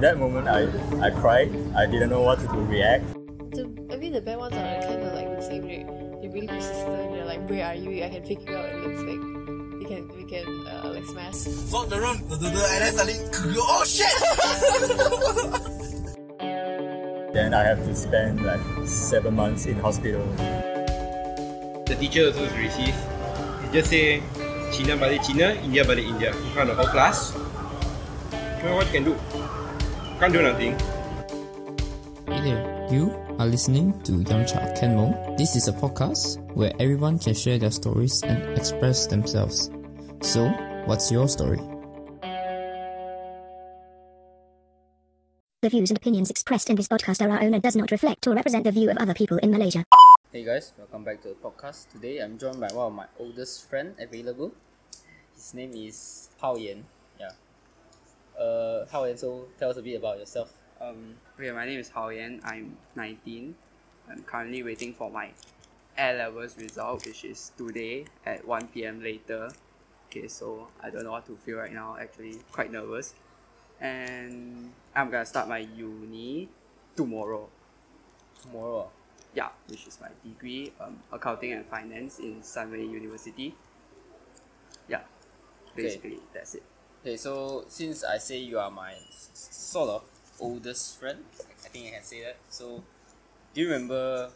That moment, I, I cried. I didn't know what to do, react. The, I mean, the bad ones are kind of like the same, right? You're really persistent. They're like, where are you? I can pick you up, and it's like we can we can uh, like smash. Walk the room, and then suddenly, oh shit! Then I have to spend like seven months in hospital. The teacher also is racist. He just say China balik China, India balik India in front of the whole class. You know what you can do? Can't do nothing. Hey there, you are listening to Young Child Kenmo. This is a podcast where everyone can share their stories and express themselves. So, what's your story? The views and opinions expressed in this podcast are our own and does not reflect or represent the view of other people in Malaysia. Hey guys, welcome back to the podcast. Today I'm joined by one of my oldest friend available. His name is Hau Yen. Uh, Hau Yen, so tell us a bit about yourself. Um, okay, my name is Hau Yen. I'm 19. I'm currently waiting for my A levels result, which is today at 1 p.m. later. Okay, so I don't know what to feel right now. Actually, quite nervous. And I'm gonna start my uni tomorrow. Tomorrow. Yeah, which is my degree, um, accounting and finance in Sunway University. Yeah, basically that's it. Okay, so since I say you are my s- sort of oldest friend, I think I can say that. So, do you remember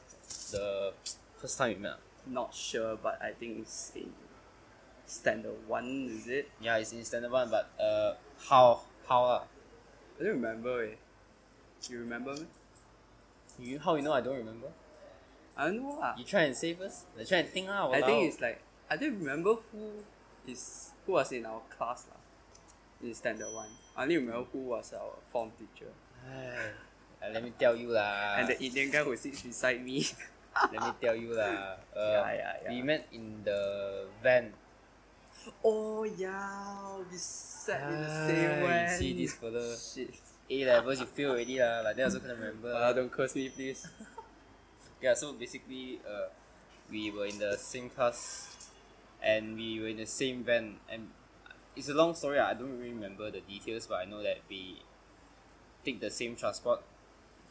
the first time we met? Not sure, but I think it's in standard one. Is it? Yeah, it's in standard one, but uh, how how ah? I don't remember. Eh. You remember me? You how you know I don't remember? I don't know. ah. You try and say first. I try and think ah. I think it's like I don't remember who is who was in our class lah. In standard one, I only remember who was our form teacher uh, let me tell you lah. and the Indian guy who sits beside me. let me tell you lah. Uh, Yeah, yeah, yeah. We met in the van. oh yeah, we sat in the Ah, same you one. see this fella. Shit. A levels, you feel already lah. Like that also can't remember. Uh, don't curse me, please. yeah, so basically, uh, we were in the same class, and we were in the same van. And it's a long story. I don't really remember the details, but I know that we take the same transport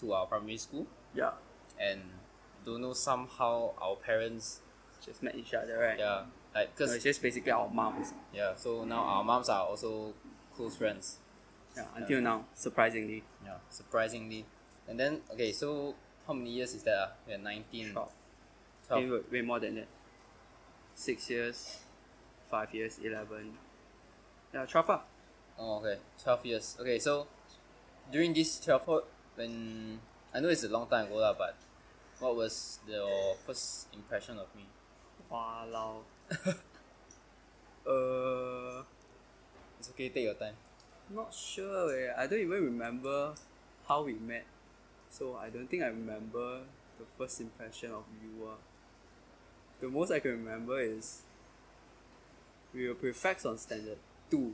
to our primary school, Yeah, and don't know somehow our parents, just met each other, right? yeah, like cause it's just basically our moms. yeah. So now our moms are also close friends. Yeah, until now, surprisingly. Yeah, surprisingly. And then okay, so how many years is that? Ah, we're nineteen. Twelve. 12. Maybe way more than that. Six years, five years, eleven. Yeah, twelve. ah. Oh, okay. 12 years. Okay, so during this 12 year, when I know it's a long time ago, lah, but what was your first impression of me? Walao. uh, It's okay, take your time. not sure. Eh. I don't even remember how we met. So I don't think I remember the first impression of you. ah. The most I can remember is we were prefects on standard two.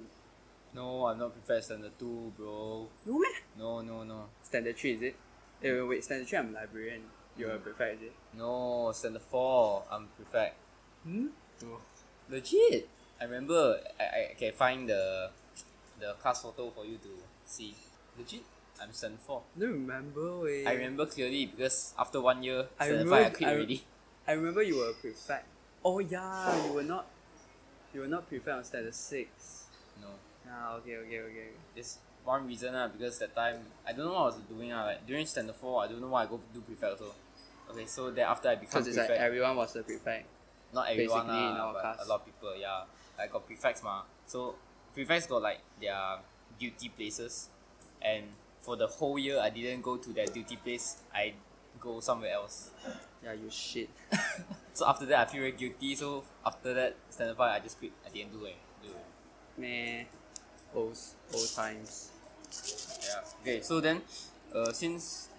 No, I'm not prepared standard 2, bro. No way. No, no, no. Standard three is it? Eh, wait, wait, standard three I'm librarian. You're a prefect, is it? No, standard 4, I'm prefect. Hmm? Legit! I remember, I, I can find the the class photo for you to see. Legit, I'm standard 4. I don't remember. Wait. I remember clearly because after one year, I standard 5 remember- I quit I- already. I remember you were a prefect. Oh yeah, you were not. You were not prefect on standard six. Ah, okay, okay, okay. It's one reason uh, because that time I don't know what I was doing uh, like during standard four I don't know why I go do prefect also. Okay, so then after I become Because it's like prefect, everyone was a prefect. not everyone basically our but class. a lot of people yeah. I got prefects ma. So prefects got like their duty places, and for the whole year I didn't go to that duty place. I go somewhere else. Yeah, you shit. So after that I feel very guilty. So after that standard five I just quit. I didn't do it. Do it. Meh. Old, old times. Yeah. Okay, so then, uh, since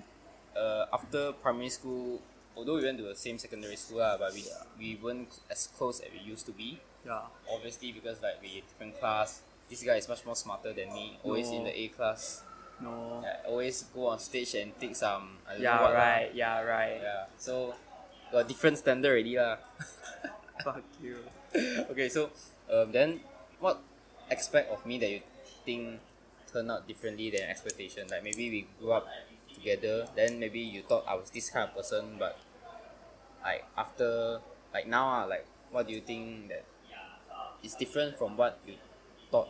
uh, after primary school, although we went to the same secondary school, lah, but we we weren't as close as we used to be. Yeah. Obviously, because like we different class. This guy is much more smarter than me. Always in the A class. No. Yeah, always go on stage and take some. Yeah, what lah. right. Yeah, right. Yeah. So, got different standard already lah. Fuck you. okay, so um, then what aspect of me that you think turn out differently than expectation. Like maybe we grew up together, then maybe you thought I was this kind of person, but like after like now ah, like what do you think that is different from what you thought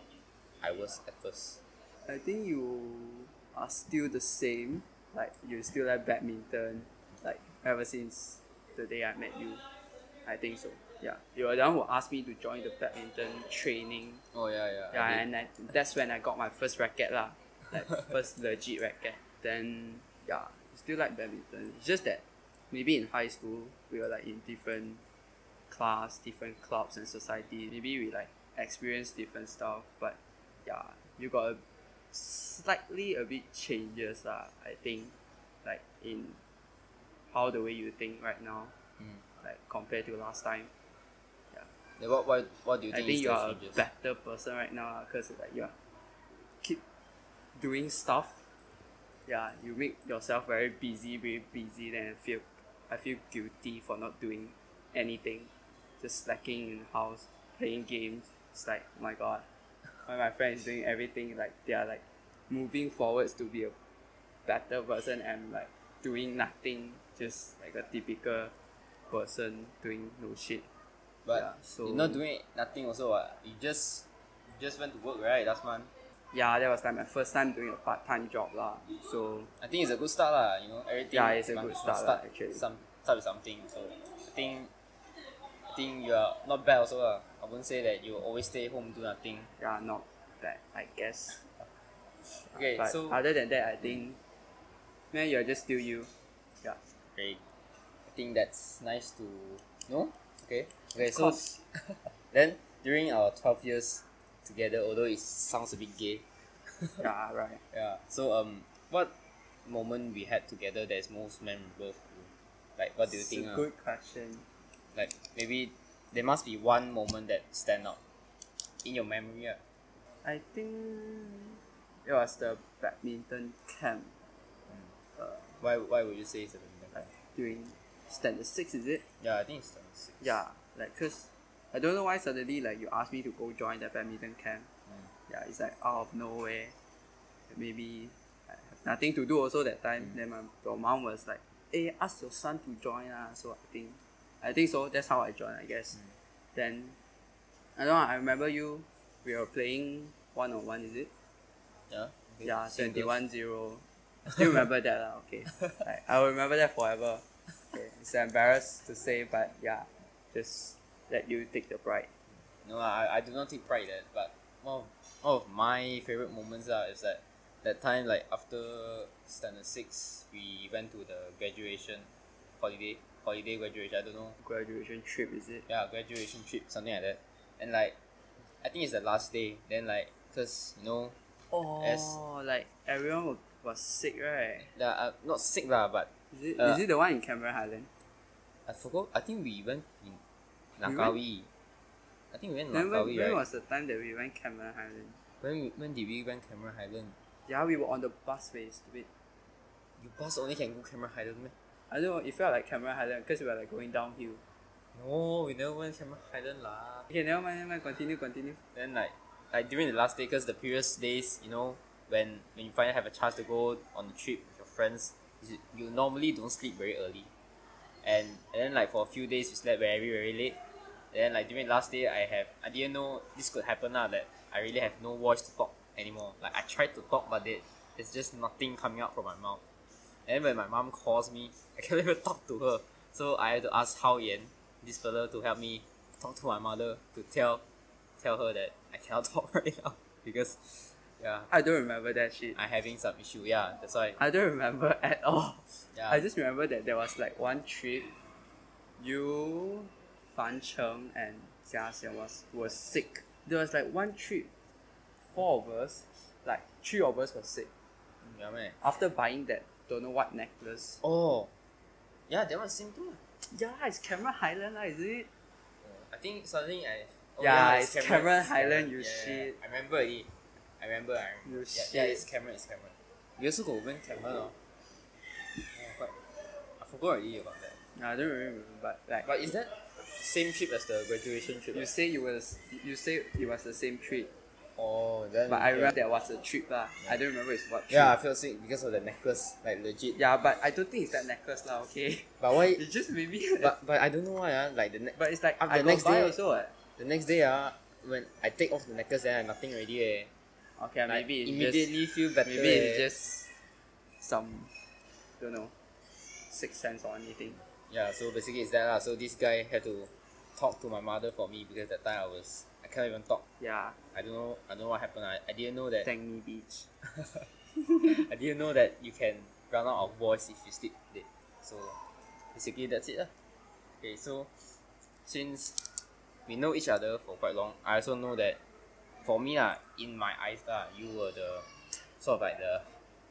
I was at first? I think you are still the same. Like you still like badminton, like ever since the day I met you. I think so. Yeah, you were the one who asked me to join the badminton training. Oh yeah, yeah. Yeah, I did. and I, that's when I got my first racket lah, like first legit racket. Then yeah, still like badminton. It's just that maybe in high school we were like in different class, different clubs and society. Maybe we like experience different stuff. But yeah, you got a slightly a bit changes lah. I think, like in how the way you think right now, Mm. like compared to last time. Then what, what, what do you think? I think, you are a changes? better person right now ah, because like you are keep doing stuff. Yeah, you make yourself very busy, very busy. Then I feel, I feel guilty for not doing anything, just slacking in the house, playing games. It's like oh my god, when my friend is doing everything, like they are like moving forwards to be a better person and like doing nothing, just like a typical person doing no shit. But Yeah, so- you're not doing nothing also. What? You just you just went to work right last month. yeah, that was like my first time doing a part time job lah. So I think it's a good start lah. You know everything. Yeah, it's a good must start lah, start actually. Some start with something. So I think I think you are not bad also lah. I won't say that you always stay home do nothing. yeah, not bad, I guess. Okay, But so other than that, I think, man, you're just still you. Yeah. great. I think that's nice to know. Okay. Okay. So then during our twelve years together, although it sounds a bit gay, yeah, right. yeah. So um, what moment we had together that is most memorable for you? Like, what do you It's think? a ah? good question. like maybe there must be one moment that stand out in your memory. ah. I think it was the badminton camp uh, Why why would you say it's a badminton like during standard six, is it? Yeah, I think it's standard six. Yeah, like cause I don't know why suddenly like you asked me to go join the badminton camp. Mm. Yeah, it's like out of nowhere. Maybe I have nothing to do also that time. Then my your mom was like, "Hey, ask your son to join ah." So I think, I think so. That's how I joined, I guess. Then, I don't know. I remember you. We were playing one on one. Is it? Yeah. okay. Yeah, twenty one zero. I still remember that lah. Okay, like, I will remember that forever. Okay, it's embarrassed to say, but yeah, just let you take the pride. No, I, I do not take pride in that, but one of, one of my favorite moments uh, is that that time like after standard six we went to the graduation holiday holiday graduation I don't know Graduation trip, is it? yeah graduation trip something like that and like I think it's the last day then like cause you know Oh, As- like everyone was sick, right? yeah, uh, not sick lah but Is it? Uh, is it the one in Cameron Highland? I forgot I think we went in Langkawi I think we went when, Langkawi when right was the time that we went Cameron Highland? when, we- when did we went Cameron Highland Yeah, we were on the busway, stupid. you bus only can go Cameron Highland meh? I don't know, it felt like Cameron Highland because we were like going downhill. no we never went Cameron Highland lah Okay, never mind, never mind, continue, continue. then like like during the last day because the previous days you know when when you finally have a chance to go on the trip with your friends you, you normally don't sleep very early and and then like for a few days you slept very very late then like during last day I have I didn't know this could happen now that I really have no voice to talk anymore. Like I tried to talk but it, it's just nothing coming out from my mouth. And when my mom calls me I can't even talk to her. So I had to ask Hau Yen this fella to help me talk to my mother to tell tell her that I cannot talk right now. Because yeah. I don't remember that shit. I'm having some issue yeah that's why. I don't remember at all. yeah. I just remember that there was like one trip, you, Fan Cheng, and Jia Xian was was sick. There was like one trip, four of us, like three of us were sick. Mm, yeah, man. After buying that don't know what necklace. oh yeah that was same too Yeah, it's Cameron Highland, lah, is it? Uh, I think suddenly I oh, Yeah, it's Cameron Highland, you yeah, yeah, shit. I remember it I remember I remember You yeah, yeah shit. it's Cameron it's Cameron we also got went Cameron oh. yeah, but I forgot already about that No, I don't remember, but like. but is that same trip as the graduation trip you right? say it was you say it was the same trip, Oh, then. But I yeah. remember there was a trip lah. I don't remember it's what trip. Yeah, I feel sick because of the necklace, like legit. Yeah, but I don't think it's that necklace lah. Okay. But why? It's just maybe. But but I don't know why ah. Like the ne- but it's like Up the next day- also. What? the next day ah, when I take off the necklace, then I nothing already eh. Okay, Like, maybe immediately feel better. maybe eh. it's just some, don't know, sixth sense or anything. Yeah, so basically it's that lah. So this guy had to talk to my mother for me because that time I was I can't even talk. Yeah, I don't know I don't know what happened. I, I didn't know that thank me, beach. I didn't know that you can run out of voice if you sleep late. So basically that's it lah. Okay, so since we know each other for quite long, I also know that for me lah, in my eyes lah, you were the sort of like the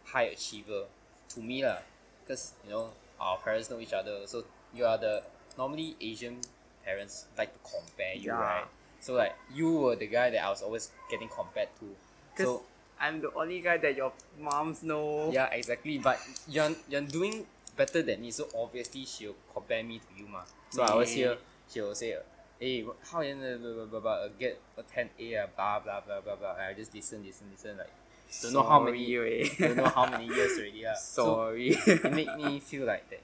high achiever to me lah. Because you know our parents know each other, so you are the normally Asian parents like to compare you, Yeah. right? So like you were the guy that I was always getting compared to. So I'm the only guy that your moms know. yeah, exactly. But you're you're doing better than me, so obviously she'll compare me to you, ma. So I was here. she will say, "Hey, how you blah, blah, blah, blah, get a ten A, uh, blah blah blah blah blah." I just listen, listen, listen, like don't know how many, Sorry, weh. don't know how many years already. Yeah. So Sorry. it made me feel like that.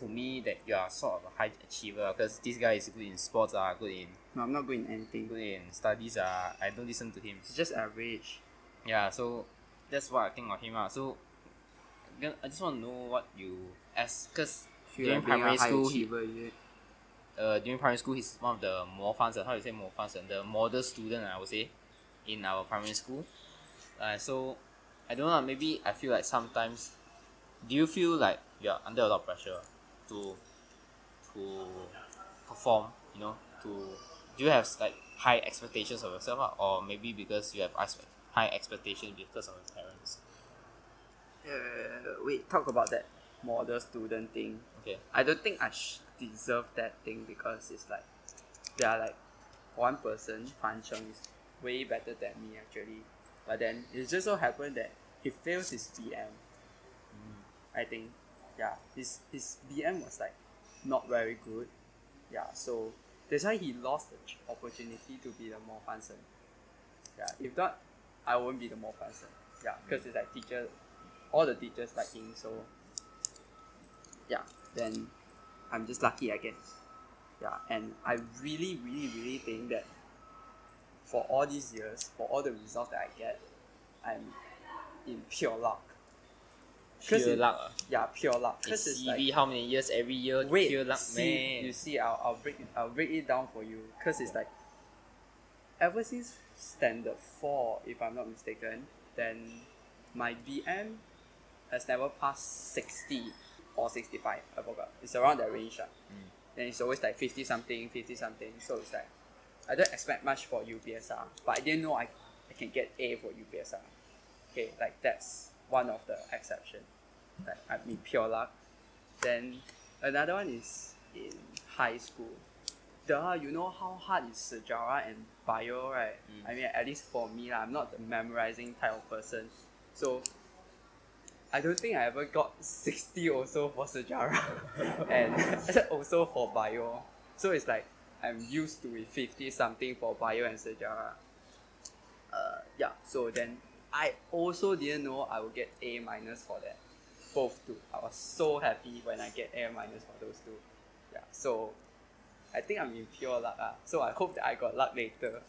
To me, that you are sort of a high achiever because this guy is good in sports, ah, good in no, I'm not good in anything. good in studies, ah. I don't listen to him. It's just average. Yeah, so that's what I think of him. Ah. So I just want to know what you as because during primary school, he, achiever, is it? uh, during primary school, he's one of the more fun. How do you say more fun? The model student, I would say, in our primary school. Uh, so I don't know. Maybe I feel like sometimes. Do you feel like you're under a lot of pressure to to perform? You know, to do you have like high expectations of yourself, ah? or maybe because you have high expectations because of your parents? Uh, wait, talk about that model student thing. Okay. I don't think I sh- deserve that thing because it's like they are like one person, Fan Cheng is way better than me actually. But then it just so happened that he fails his BM. I think, yeah, his his BM was like not very good. Yeah, so that's why he lost the opportunity to be the more fansen. Yeah, if not, I won't be the more fansen. Yeah, because it's like teacher, all the teachers like him, so yeah, then I'm just lucky, I guess. Yeah, and I really, really, really think that for all these years, for all the results that I get, I'm in pure luck. 'Cause Pure luck. ah. Yeah, pure luck. Because it's CV, like how many years every year? wait, pure luck, see, man. you see, I'll, I'll break it, I'll break it down for you. Cause it's like ever since standard four, if I'm not mistaken, then my BM has never passed sixty or sixty five. I forgot. It's around that range, lah. Then it's always like fifty something, fifty something. So it's like I don't expect much for UPSR, but I didn't know I, I can get A for UPSR. Okay, like that's one of the exception. Like I mean pure luck. Then another one is in high school. Duh, you know how hard is sejarah and bio, right? I mean, at least for me, lah, I'm not the memorizing type of person. So, I don't think I ever got 60 also for sejarah and also for bio. So, it's like I'm used to it 50 something for bio and sejarah. Uh, yeah, so then I also didn't know I would get A minus for that. Both two. I was so happy when I get A minus for those two. Yeah, so I think I'm in pure luck. Ah. So I hope that I got luck later.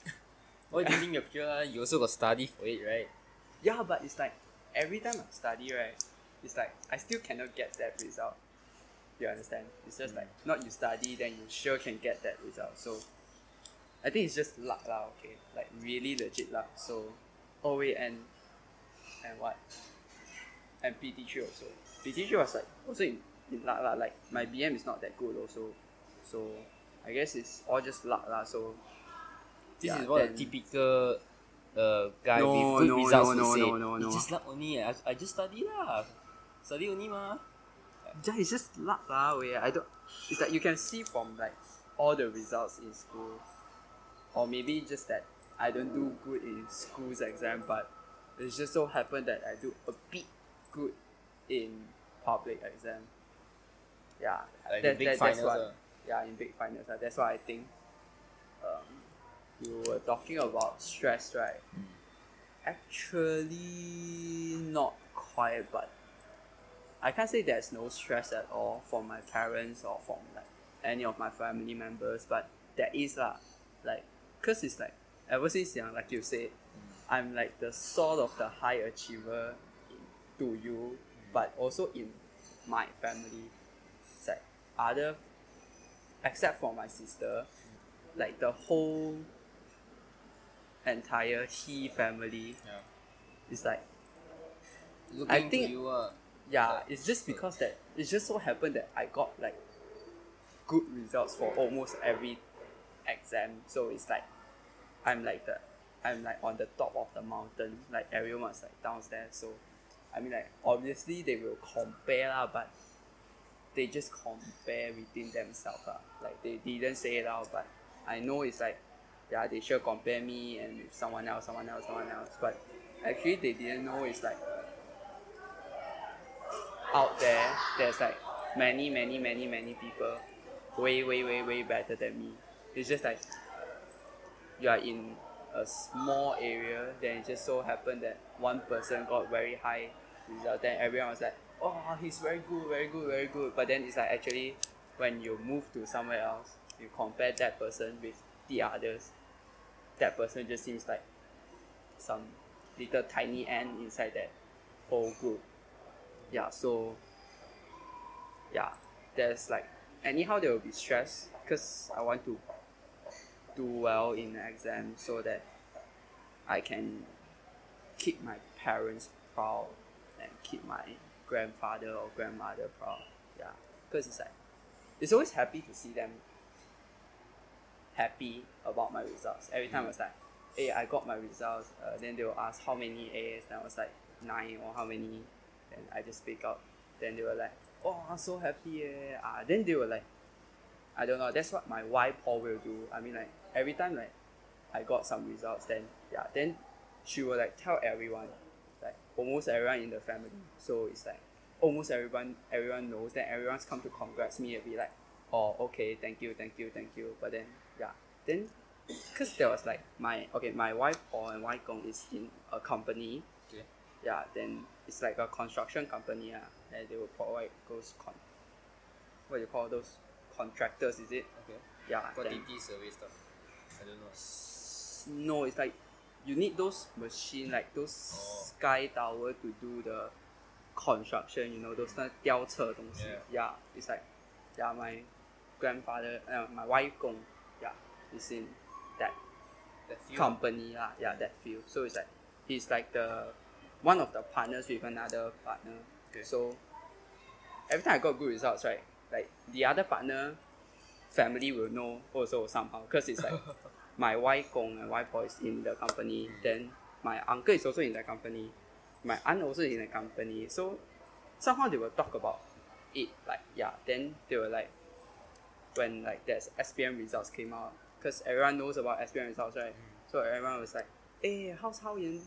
What do you think of pure luck? You also got study for it, right? Yeah, but it's like every time I study, right, it's like I still cannot get that result. You understand? It's just like not you study, then you sure can get that result. So I think it's just luck lah, okay? Like really legit luck. So oh wait and and what? And PT three also. PT three was like also in, in luck lah. Like my BM is not that good also. So I guess it's all just luck lah. So This Yeah, is what a typical uh, guy No, with good no, results no, would no, say. no, no, It's no. just luck only. I, I just study lah. Study only mah. Yeah, it's just luck lah. Wait, I don't. It's like you can see from like all the results in school, or maybe just that I don't do good in school's exam, but it's just so happened that I do a bit good in public exam. Yeah, Like the big that's finals. what, ah. yeah, in big finals. ah. that's why I think. Um, you were talking about stress, right? Actually, not quite, but I can't say there's no stress at all from my parents or from like any of my family members, but there is lah. Like, cause it's like ever since young, like you said, I'm like the sort of the high achiever in, to you, but also in my family. It's like other, except for my sister, like the whole entire he family Yeah. is like Looking I think- to you, uh, yeah, it's just because that it just so happened that I got like good results for almost every exam. So it's like I'm like the I'm like on the top of the mountain, like everyone was like downstairs. So I mean like obviously they will compare lah, but they just compare within themselves lah. Like they didn't say it out, but I know it's like yeah they sure compare me and with someone else, someone else, someone else. But actually they didn't know it's like out there, there's like many, many, many, many people way, way, way, way better than me. It's just like you are in a small area, then it just so happened that one person got very high result, then everyone was like, oh, he's very good, very good, very good. But then it's like actually when you move to somewhere else, you compare that person with the others, that person just seems like some little tiny ant inside that whole group yeah so yeah there's like anyhow there will be stress because i want to do well in the exam so that i can keep my parents proud and keep my grandfather or grandmother proud yeah because it's like it's always happy to see them happy about my results every time i was like hey i got my results uh, then they will ask how many a's and i was like nine or how many then I just speak up. Then they were like, "Oh, I'm so happy!" Eh. Ah, then they were like, "I don't know." That's what my wai po will do. I mean, like every time like I got some results, then yeah, then she will like tell everyone, like almost everyone in the family. So it's like almost everyone everyone knows. that everyone's come to congrats me and be like, "Oh, okay, thank you, thank you, thank you." But then yeah, then because there was like my okay, my wife and wai gong is in a company Okay. yeah, then it's like a construction company, ah, and they will provide those con what do you call those contractors, is it? Okay. Yeah. then- Quantity survey stuff. I don't know. S- no, it's like you need those machine like those Oh. sky tower to do the construction, you know, those 那吊车的东西。 Yeah. Yeah, it's like yeah, my grandfather, uh, my 外公, yeah, is in that That few. company lah, yeah, that field. So it's like he's like the one of the partners with another partner. Okay. So every time I got good results, right? Like the other partner family will know also somehow because it's like my wai gong and wai po is in the company. Then my uncle is also in the company. My aunt also in the company. So somehow they will talk about it. Like yeah, then they were like when like there's SPM results came out because everyone knows about SPM results, right? So everyone was like, "Hey, how's Hau Yen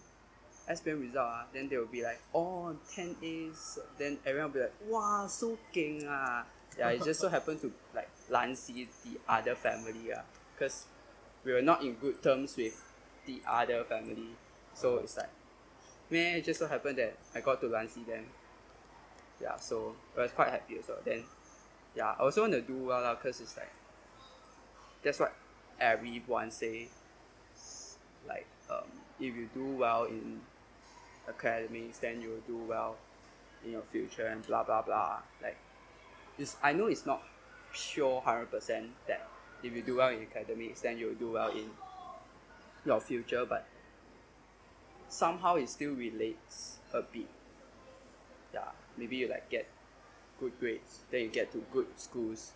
SPM result ah?" Then they will be like, "Oh, 10 A's." Then everyone will be like, "Wow, so king ah!" Yeah, it just so happened to like Lan Si the other family ah, because we were not in good terms with the other family. So it's like, man, it just so happened that I got to Lan Si them. Yeah, so I was quite happy also. Then yeah, I also want to do well lah, cause it's like that's what everyone say. Like um, if you do well in academics, then you will do well in your future and blah blah blah. Like, it's I know it's not pure hundred percent that if you do well in academics, then you will do well in your future, but somehow it still relates a bit. Yeah, maybe you like get good grades, then you get to good schools,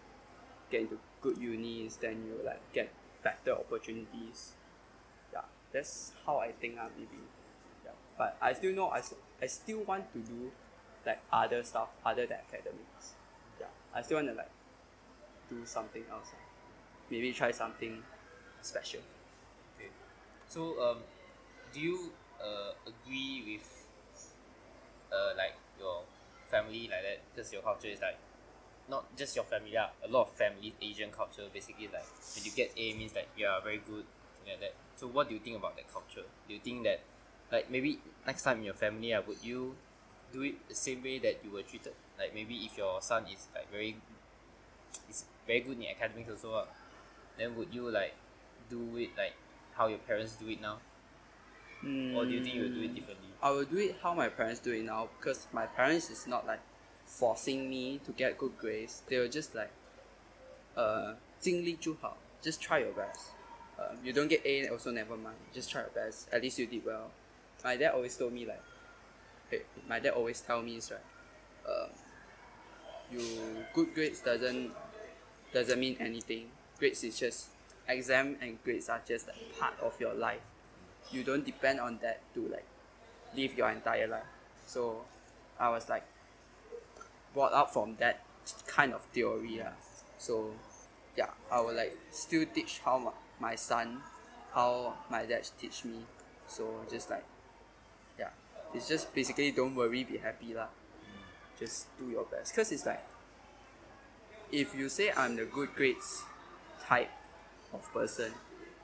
get into good unis, then you like get better opportunities. Yeah, that's how I think ah maybe. Yeah, but I still know I, I still want to do like other stuff other than academics. Yeah, I still want to like do something else. ah. Maybe try something special. Okay. So um, do you uh agree with uh like your family like that? Because your culture is like not just your family lah. A lot of families Asian culture basically like when you get A means like you are very good. something like that. So what do you think about that culture? Do you think that like maybe next time in your family uh, would you do it the same way that you were treated? Like maybe if your son is like very is very good in academics also uh, then would you like do it like how your parents do it now? Or do you think you will do it differently? I will do it how my parents do it now because my parents is not like forcing me to get good grades. They will just like, uh, 尽力就好, just try your best. Um, you don't get A also never mind. Just try your best. At least you did well. My dad always told me like, hey, my dad always tell me is right, um, you good grades doesn't doesn't mean anything. Grades is just exam and grades are just like part of your life. You don't depend on that to like live your entire life. So I was like brought up from that kind of theory. lah. So yeah, I will like still teach how my, my son, how my dad teach me. So just like yeah, it's just basically don't worry, be happy lah. Just do your best. Cause it's like if you say I'm the good grades type of person,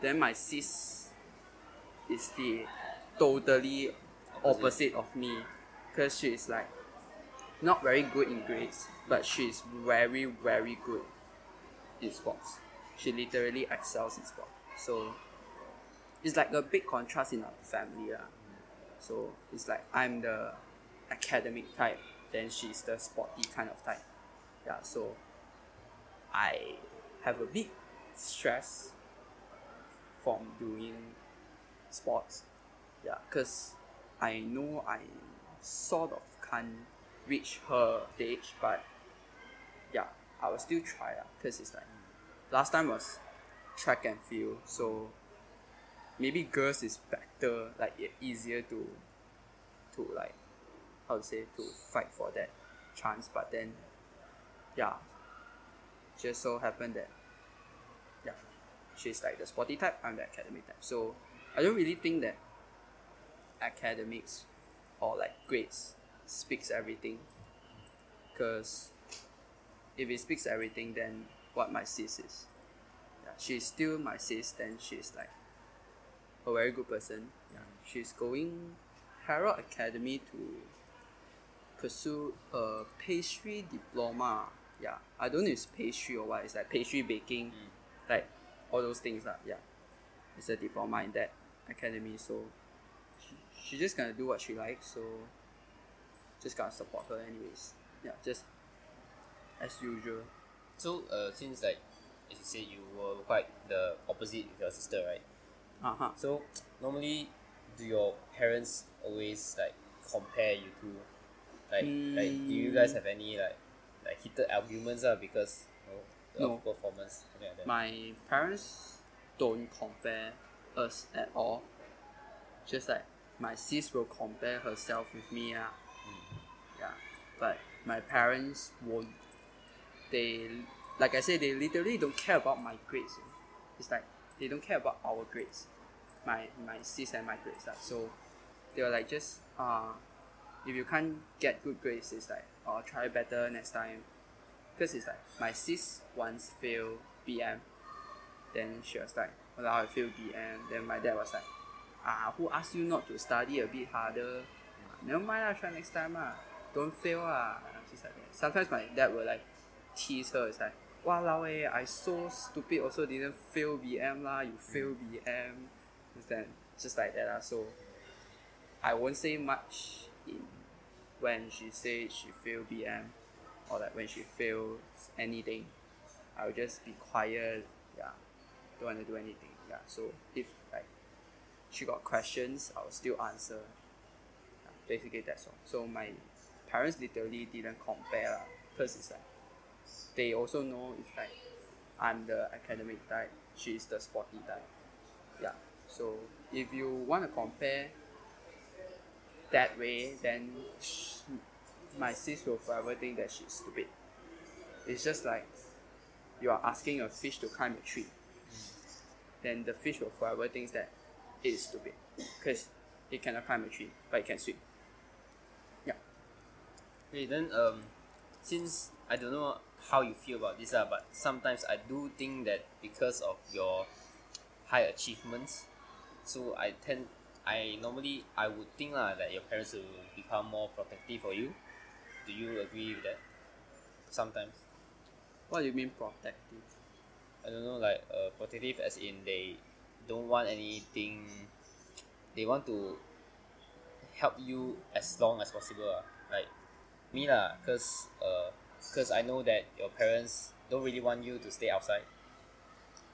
then my sis is the totally opposite of me because she is like not very good in grades but she is very very good in sports she literally excels in sports. so it's like a big contrast in our family lah. so it's like i'm the academic type then she's the sporty kind of type yeah so i have a big stress from doing sports. Yeah because i know i sort of can't reach her stage but yeah i will still try because it's like last time was track and field so maybe girls is better like easier to to like how to say to fight for that chance but then yeah just so happened that yeah she's like the sporty type i'm the academic type. So i don't really think that academics or like grades speaks everything. Because if it speaks everything then what my sis is. Yeah, she's still my sis then she's like a very good person. Yeah, she's going herald academy to pursue a pastry diploma yeah i don't know if it's pastry or what it's like pastry baking like all those things lah yeah it's a diploma in that academy so she, she just gonna do what she likes so just gotta support her anyways yeah just as usual. So uh, since like as you say you were quite the opposite with your sister, right? uh-huh. So normally, do your parents always like compare you two? Like like do you guys have any like like heated arguments uh, because you know, of No. performance like my parents don't compare us at all. Just like my sis will compare herself with me ah. yeah. But my parents won't. They like I said they literally don't care about my grades. It's like they don't care about our grades. My my sis and my grades lah. so they were like just uh if you can't get good grades it's like oh try better next time. Because it's like my sis once failed BM then she was like well I failed BM then my dad was like ah who asked you not to study a bit harder? Never mind lah try next time lah. Don't fail lah. Just like that. Sometimes my dad will like tease her. It's like !walao! eh I so stupid also didn't fail BM lah. You fail BM just just like that lah. So I won't say much in when she say she fail BM or like when she fails anything I'll just be quiet yeah. Don't want to do anything yeah. So if like she got questions I'll still answer. Yeah, basically that's all. So my parents literally didn't compare because it's like they also know it's like I'm the academic type she's the sporty type yeah. So if you want to compare that way then sh- my sis will forever think that she's stupid it's just like you are asking a fish to climb a tree then the fish will forever think that it is stupid because it cannot climb a tree but it can swim Yeah. Okay, then um, since I don't know how you feel about this uh, but sometimes I do think that because of your high achievements. So I tend I normally I would think lah that your parents will become more protective for you. Do you agree with that? Sometimes. What do you mean protective? I don't know, like uh, protective as in they don't want anything. They want to help you as long as possible. ah. Like me lah, cause uh, cause I know that your parents don't really want you to stay outside.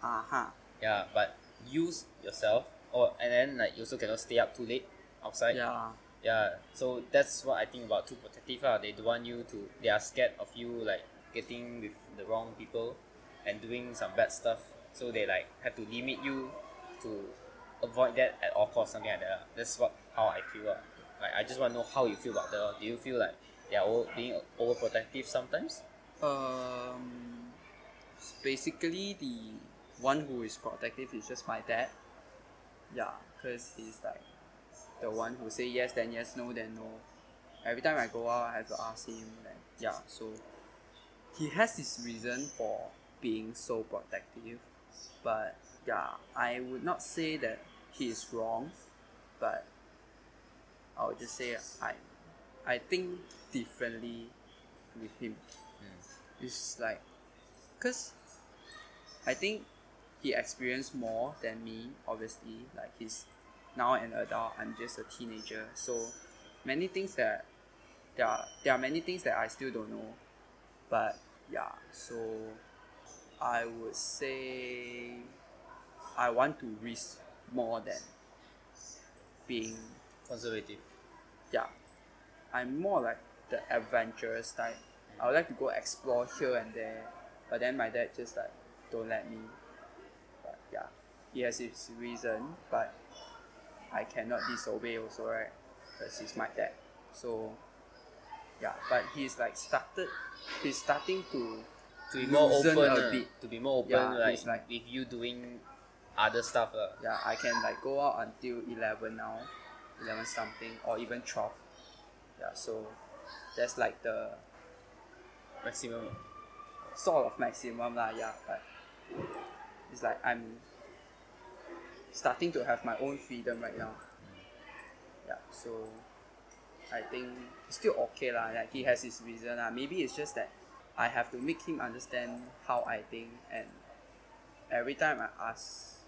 uh-huh Yeah, but use yourself, or and then like you also cannot stay up too late outside. Yeah. Yeah, so that's what I think about too protective. Uh. They don't want you to, they are scared of you like getting with the wrong people and doing some bad stuff. So they like have to limit you to avoid that at all costs, something like that. ah. That's what how I feel. Uh. Like I just want to know how you feel about that. uh. Do you feel like they are over, being overprotective sometimes? Um, basically the one who is protective is just my dad. Yeah, cause he's like the one who say yes then yes no then no. Every time I go out, I have to ask him. Then yeah, so he has his reason for being so protective, but yeah, I would not say that he is wrong, but I would just say I, I think differently with him. Hmm. It's like, cause I think he experienced more than me. Obviously, like he's now an adult. I'm just a teenager. So many things that there are there are many things that I still don't know. But yeah, so I would say I want to risk more than being Conservative. yeah, I'm more like the adventurous type. I would like to go explore here and there, but then my dad just like don't let me. Yeah, he has his reason, but I cannot disobey also, right? Because he's my dad. So yeah, but he's like started. He's starting to To be more open, a uh, bit. to be more open, Yeah, like, like- with you doing other stuff. Uh. yeah, I can like go out until eleven now, eleven something or even twelve. Yeah, so that's like the Maximum. sort of maximum lah, yeah, but it's like I'm starting to have my own freedom right now. Yeah, so I think it's still okay lah. Like he has his reason lah. Maybe it's just that I have to make him understand how I think, and every time I ask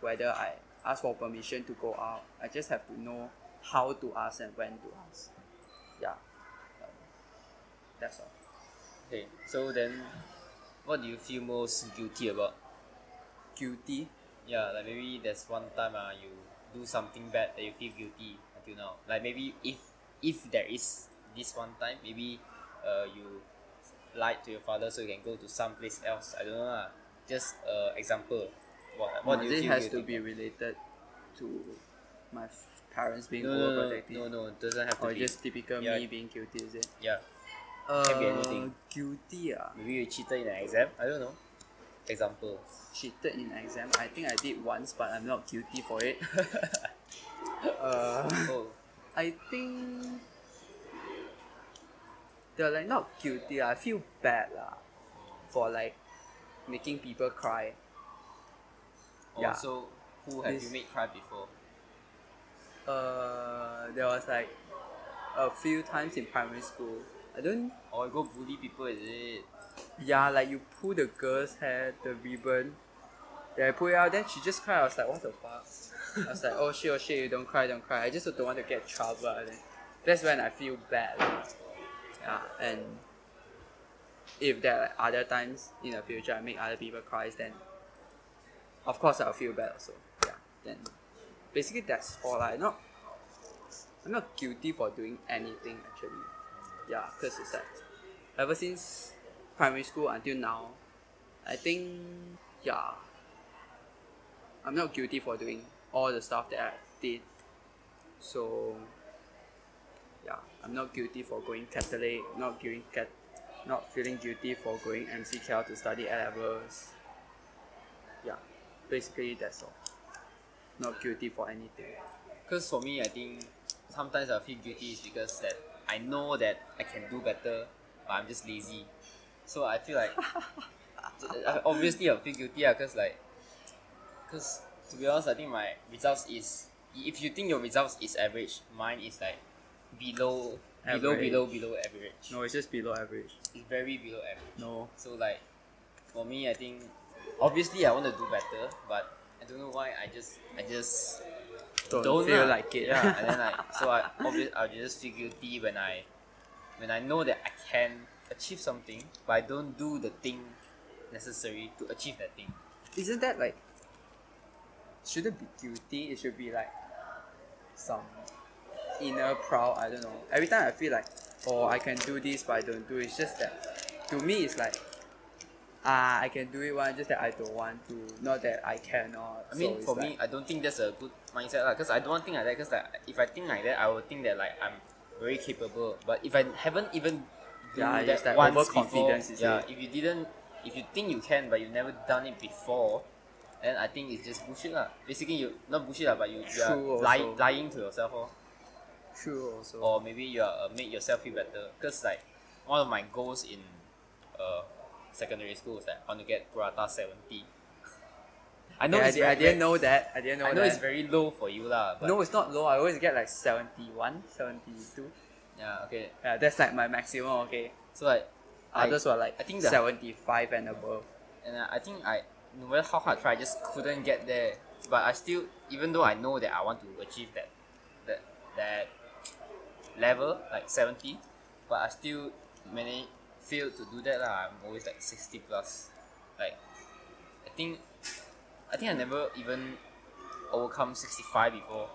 whether I ask for permission to go out, I just have to know how to ask and when to ask. Yeah, um, that's all. Okay, so then what do you feel most guilty about? Guilty. Yeah, like maybe there's one time uh, you do something bad that you feel guilty until now. Like maybe if if there is this one time, maybe uh, you lied to your father so you can go to some place else. I don't know. Uh, just uh, example. What, what do you it feel has to be about? related to my f- parents being no, no, no, overprotective? no, no, it doesn't have to Or be. just typical Yeah. me being guilty, is it? Yeah, Uh, Can be anything. Guilty, ah. maybe you cheated in an exam. I don't know. Example. Cheated in exam. I think I did once, but I'm not guilty for it. uh, oh, I think they're like not guilty. I feel bad lah, for like making people cry. oh Yeah. so who have This- you made cry before? Uh, there was like a few times in primary school. I don't Or you go bully people, is it? Yeah, like you pull the girl's hair, the ribbon. Then I pull it out, then she just cried. I was like, what the fuck? I was like, oh shit, oh shit, you don't cry, don't cry. I just don't want to get trouble. And that's when I feel bad. lah. Yeah, and if there are like, other times in the future I make other people cry, then of course I'll feel bad also. Yeah, then basically that's all. I not, I'm not guilty for doing anything actually. Yeah, because it's like ever since primary school until now, I think yeah, I'm not guilty for doing all the stuff that I did. So yeah, I'm not guilty for going Catholic, not going cat, not feeling guilty for going MCKL to study A levels. Yeah, basically that's all. Not guilty for anything. Because for me, I think sometimes I feel guilty is because that I know that I can do better, but I'm just lazy. So I feel like I- uh, obviously I feel guilty because like Cause to be honest, I think my results is if you think your results is average, mine is like below below Average. below below average. No, it's just below average. It's very below average. No. So like for me I think obviously I want to do better, but I don't know why I just I just Don't, feel lah. like it. Yeah, and then like so I obviously I'll just feel guilty when I when I know that I can achieve something, but I don't do the thing necessary to achieve that thing. Isn't that like shouldn't be guilty, it should be like some inner proud, I don't know. Every time I feel like oh I can do this but I don't do it, it's just that to me it's like ah I can do it one just that I don't want to, not that I cannot. I mean, So for like, me, I don't think that's a good mindset lah. Cause I don't want to think like that. Cause like, if I think like that, I would think that like I'm very capable. But if I haven't even Yeah, that it's like overconfidence, before, is yeah, if you didn't, if you think you can, but you've never done it before, then I think it's just bullshit lah. Basically, you not bullshit lah, but you, you are lying, lying to yourself or, true also. or maybe you are uh, make yourself feel better. Cause like one of my goals in uh secondary school was that I want to get Purata seventy. I know Yeah, I, it's I very- didn't know that. I didn't know I know that. it's very low for you lah, no, it's not low. I always get like 71, 72. Yeah, okay. Yeah, that's like my maximum, okay. So like, I, Others were like I think the- 75 and above. and I, I think I no matter how hard I try, I just couldn't get there. But I still, even though I know that I want to achieve that, that that level like seventy, but I still many failed to do that lah. I'm always like sixty plus. Like, I think, I think I never even overcome sixty five before.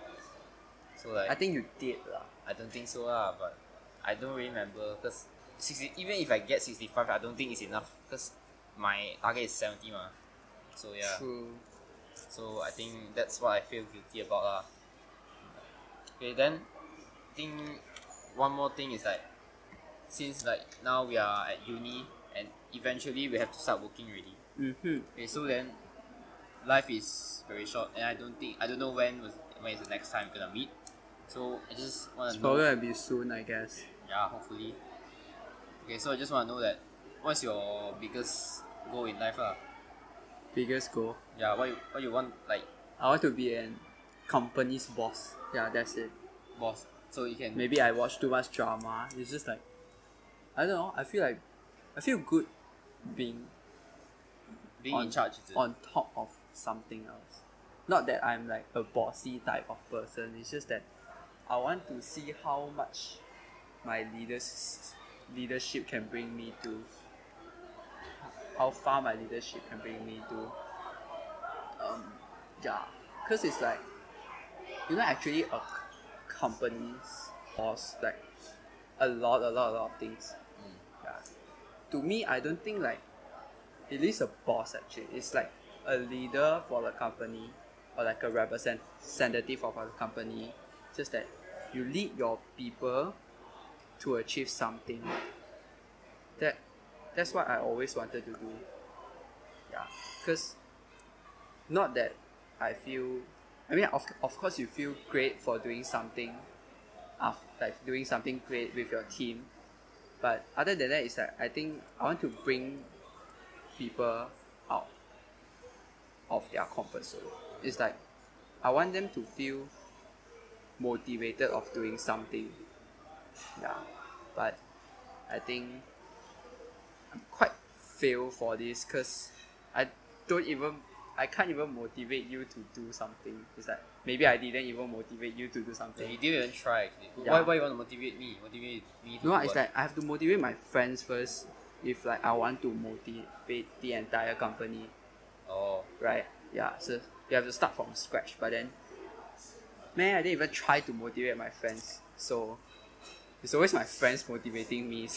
So like, I think you did lah. I don't think so lah, but I don't really remember because sixty even if I get sixty five, I don't think it's enough because my target is seventy ma. So yeah, True. so I think that's what I feel guilty about lah. Okay, then I think one more thing is like since like now we are at uni and eventually we have to start working already. Mm-hmm. Okay, so then life is very short and I don't think I don't know when was when is the next time we're gonna meet. So I just wanna It's know probably gonna be soon, I guess. yeah, hopefully. Okay, so I just want to know that what's your biggest goal in life, lah? Biggest goal. Yeah, what you, what you want, like, I want to be an company's boss. Yeah, that's it. boss, so you can Maybe I watch too much drama. It's just like I don't know. I feel like I feel good being being on, in charge. On top of something else. Not that I'm like a bossy type of person. It's just that I want to see how much my leaders leadership can bring me to. How far my leadership can bring me to. Um, yeah, cause it's like, you know, actually a company's boss like a lot, a lot, a lot of things. Yeah. To me, I don't think like it is a boss actually. It's like a leader for the company or like a representative of a company. Just that you lead your people to achieve something. That that's what I always wanted to do. Yeah, because not that I feel. I mean, of, of course, you feel great for doing something, af like doing something great with your team. But other than that, it's like I think I want to bring people out of their comfort zone. It's like I want them to feel motivated of doing something. Yeah, but I think I'm quite fail for this because I don't even I can't even motivate you to do something. It's like maybe I didn't even motivate you to do Yeah, something. you didn't even try actually. Yeah. Why, why you want to motivate me? Motivate me to No, it's what? like I have to motivate my friends first. If like I want to motivate the entire company, Oh, right? Yeah, so you have to start from scratch. But then, man, I didn't even try to motivate my friends. So it's always my friends motivating me.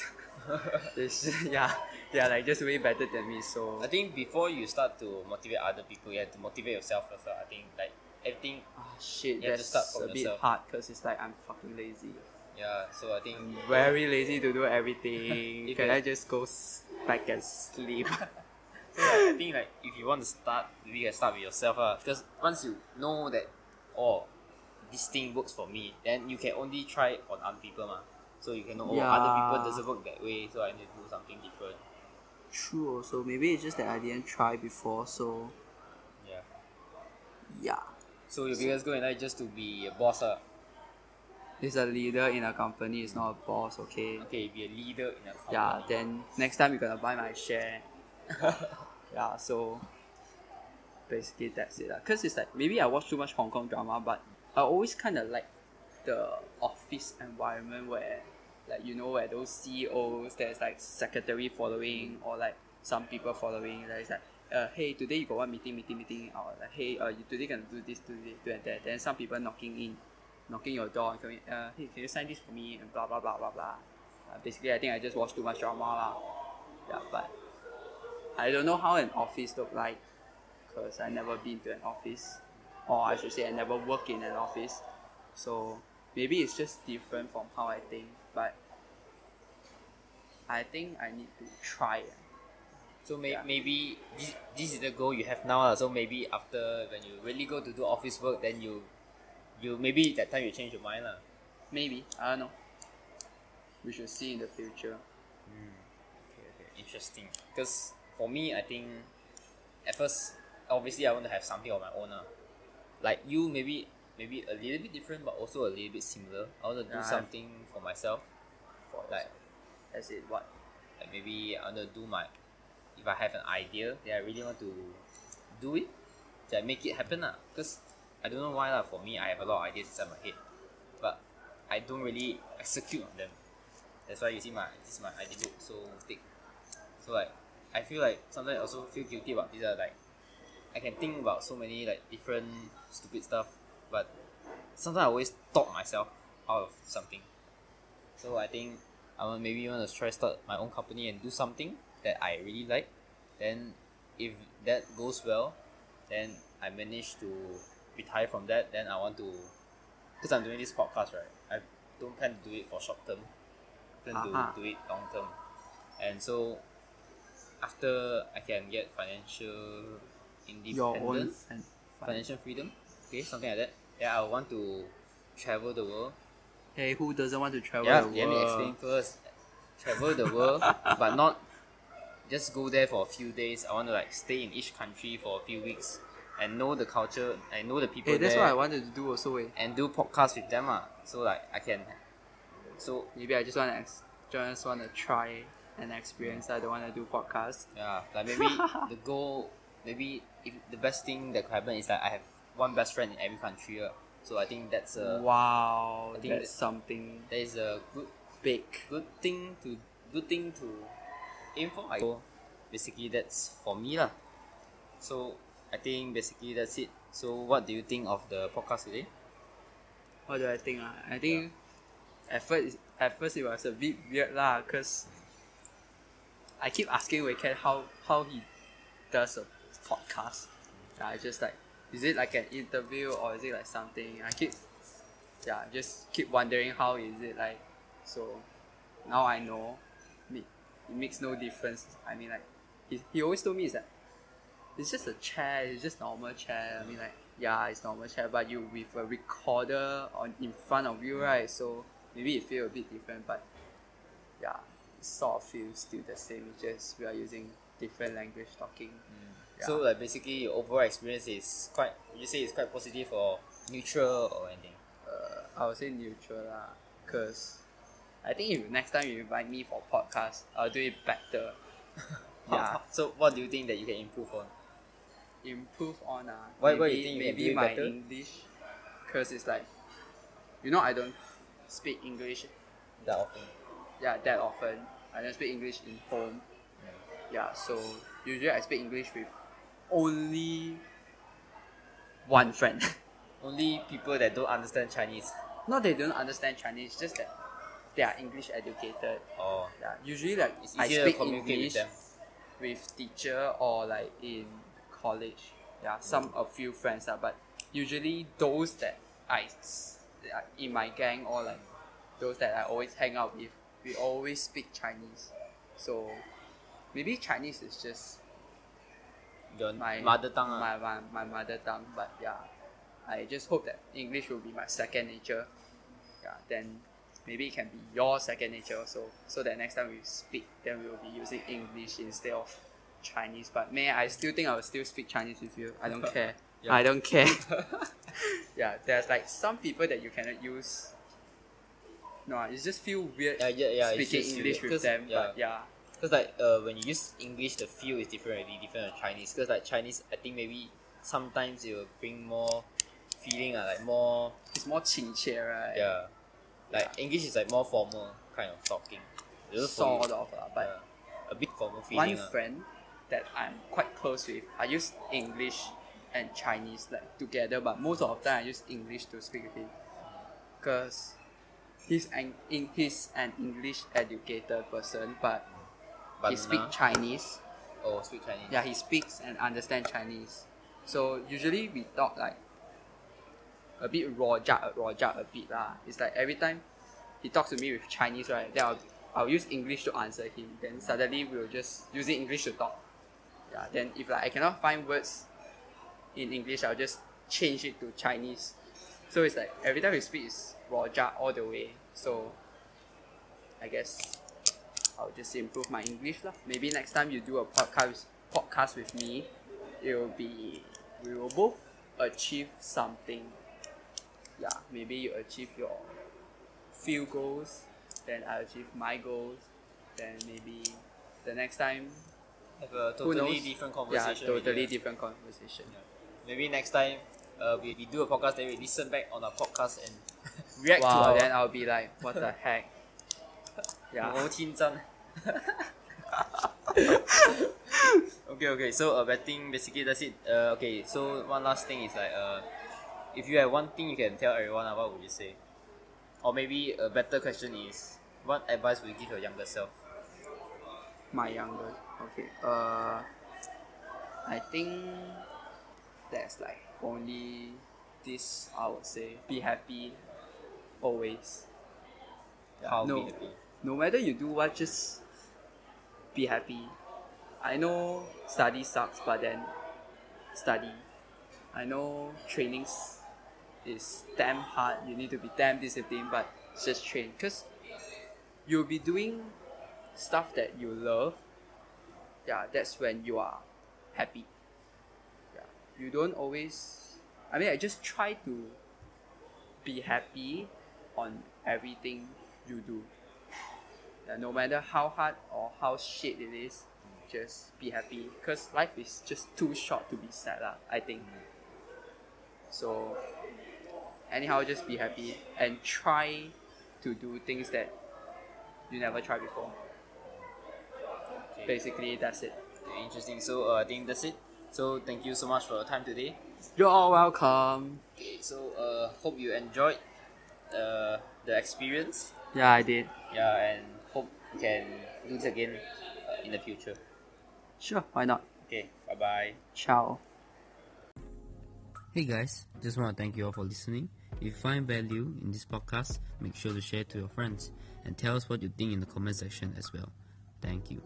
it's, yeah, they are like just way better than me. So I think before you start to motivate other people, you have to motivate yourself first. I think like everything, ah shit, You have to that's start from a bit yourself. hard because it's like I'm fucking lazy. yeah. So I think Very lazy to do everything. Can I just go back and sleep? So like, I think like if you want to start, maybe you can start with yourself lah. Because once you know that, oh, this thing works for me, then you can only try it on other people mah. So you can know, oh, other people doesn't work that way, so I need to do something different. True. Also, maybe it's just that I didn't try before. So Yeah. Yeah. So your biggest goal in life just to be a boss, ah. He's a leader in a company, he's not a boss, okay? Okay, be a leader in a company. Yeah, then next time you're gonna buy my share. yeah, so basically that's it. lah. Cause it's like maybe I watch too much Hong Kong drama, but I always kinda like the office environment where like you know where those CEOs there's like secretary following or like some people following there's like uh, hey today you got one meeting meeting meeting or like hey uh, you today gonna do this do this do and that then some people knocking in knocking your door and coming uh, hey can you sign this for me? and blah blah blah blah blah. Uh, basically I think I just watch too much drama lah. Yeah but I don't know how an office look like because I never been to an office or I should say I never work in an office so maybe it's just different from how I think but I think I need to try. So may- Yeah. maybe this, this is the goal you have now. So maybe after when you really go to do office work, then you you maybe that time you change your mind lah. maybe I don't know we should see in the future hmm. Okay, okay, interesting. Because for me, I think at first, obviously, I want to have something of my own. lah. Like you, maybe maybe a little bit different, but also a little bit similar. I want to do I've- something for myself. for Like as it what? like maybe I want to do my if I have an idea that I really want to do it that make it happen lah. Because I don't know why lah. For me I have a lot of ideas inside my head but I don't really execute on them. That's why you see my this is my idea book so thick. So like I feel like sometimes I also feel guilty about this lah like I can think about so many like different stupid stuff but sometimes I always talk myself out of something so I think I want maybe want to try start my own company and do something that I really like. Then if that goes well, then I manage to retire from that. Then I want to, because I'm doing this podcast right. I don't plan to do it for short term. I plan Uh-huh. to do it long term, and so after I can get financial independence, fan, financial freedom, okay, something like that. Yeah, I want to travel the world hey who doesn't want to travel yeah, the let me explain first. Travel the world, but not just go there for a few days. I want to like stay in each country for a few weeks and know the culture and know the people hey that's what I wanted to do also eh. and do podcasts with them. Ah. So like I can so maybe I just want to ex- just want to try and experience I don't want to do podcast yeah, like maybe the goal maybe if the best thing that could happen is that I have one best friend in every country. ah. So I think that's a wow I think that's that- something that is a good big good thing to good thing to aim for. I so basically that's for me lah. So I think basically that's it. So what do you think of the podcast today? what do I think ah? I think at first at first it was a bit weird lah cause I keep asking Wei how how he does a podcast. Yeah, I just like is it like an interview or is it like something? I keep yeah just keep wondering how is it like. So now I know. It makes no difference. I mean like he, he always told me is that it's just a chair, it's just normal chair. I mean like yeah, it's normal chair, but you with a recorder on in front of you, right? So maybe it feel a bit different, but yeah, it sort of feels still the same. It's just we are using different language talking. Yeah. So like basically your overall experience is quite would you say it's quite positive or neutral or anything? uh, I would say neutral lah, cause I think if next time you invite me for podcast, I'll do it better. yeah, So what do you think that you can improve on? improve on uh, Why- maybe, why you think you maybe my better? English, cause it's like, you know, I don't speak English That often. yeah that often. I don't speak English in home. Yeah, so usually I speak English with only one friend. Only people that don't understand Chinese. Not they don't understand Chinese, just that they are English educated. Or Yeah, usually like it's I easier to speak communicate English with with teacher or like in college. Yeah, some a few friends are, but usually those that I s- that I in my gang or like those that I always hang out with, we always speak Chinese. So maybe Chinese is just Your my mother tongue. ah. my, my, my mother tongue. But yeah, I just hope that English will be my second nature. Yeah, then maybe it can be your second nature also. So that next time we speak, then we will be using English instead of Chinese. But may I still think I will still speak Chinese with you. I don't care. Yeah. I don't care. yeah, there's like some people that you cannot use. No, it just feel weird Yeah, yeah, yeah. speaking English weird, with them. Yeah, But yeah, Because like uh, when you use English, the feel is different already, different from Chinese. Because like Chinese, I think maybe sometimes it will bring more feeling, uh, like more it's more 亲切, right? yeah, like English is like more formal kind of talking. It was for you. Sort of, uh, but yeah, a bit formal one feeling. uh. friend that I'm quite close with, I use English and Chinese like together, but most of the time I use English to speak with him, cause he's an in he's an English educated person, but he speak Chinese. Oh, speak Chinese. Yeah, he speaks and understand Chinese. So usually we talk like a bit rojak, rojak a bit lah. It's like every time he talks to me with Chinese, right? Then I'll, I'll use English to answer him. Then suddenly we'll just using English to talk. Yeah. Then if like I cannot find words in English, I'll just change it to Chinese. So it's like every time we speak is rojak all the way. So I guess I'll just improve my English lah. Maybe next time you do a podcast podcast with me, it will be we will both achieve something. Yeah, maybe you achieve your few goals, then I achieve my goals, then maybe the next time Have a totally different yeah, conversation. totally different conversation. Yeah. Maybe next time uh, we, we do a podcast, then we listen back on our podcast and react to Wow, our then I'll be like, what the heck? Yeah. okay, okay. So uh, betting basically that's it. Uh, okay. So one last thing is like uh, if you have one thing you can tell everyone, uh, what would you say? Or maybe a better question is, what advice would you give your younger self? My younger, okay. Uh, I think that's like only this. I would say be happy always. Yeah, How no. be happy? No matter you do what just be happy. I know study sucks but then study. I know trainings is damn hard. You need to be damn disciplined but just train. Because you'll be doing stuff that you love. Yeah that's when you are happy. Yeah you don't always i mean i just try to be happy on everything you do no matter how hard or how shit it is just be happy because life is just too short to be sad lah, i think so anyhow just be happy and try to do things that you never tried before Okay. basically that's it Interesting. So uh, I think that's it. So thank you so much for your time today. you're all welcome Okay, so uh, hope you enjoyed uh, the experience. yeah i did Yeah, and we can do this again uh, in the future. sure why not Okay, bye bye. ciao Hey guys, just want to thank you all for listening. If you find value in this podcast, make sure to share it to your friends and tell us what you think in the comment section as well. Thank you.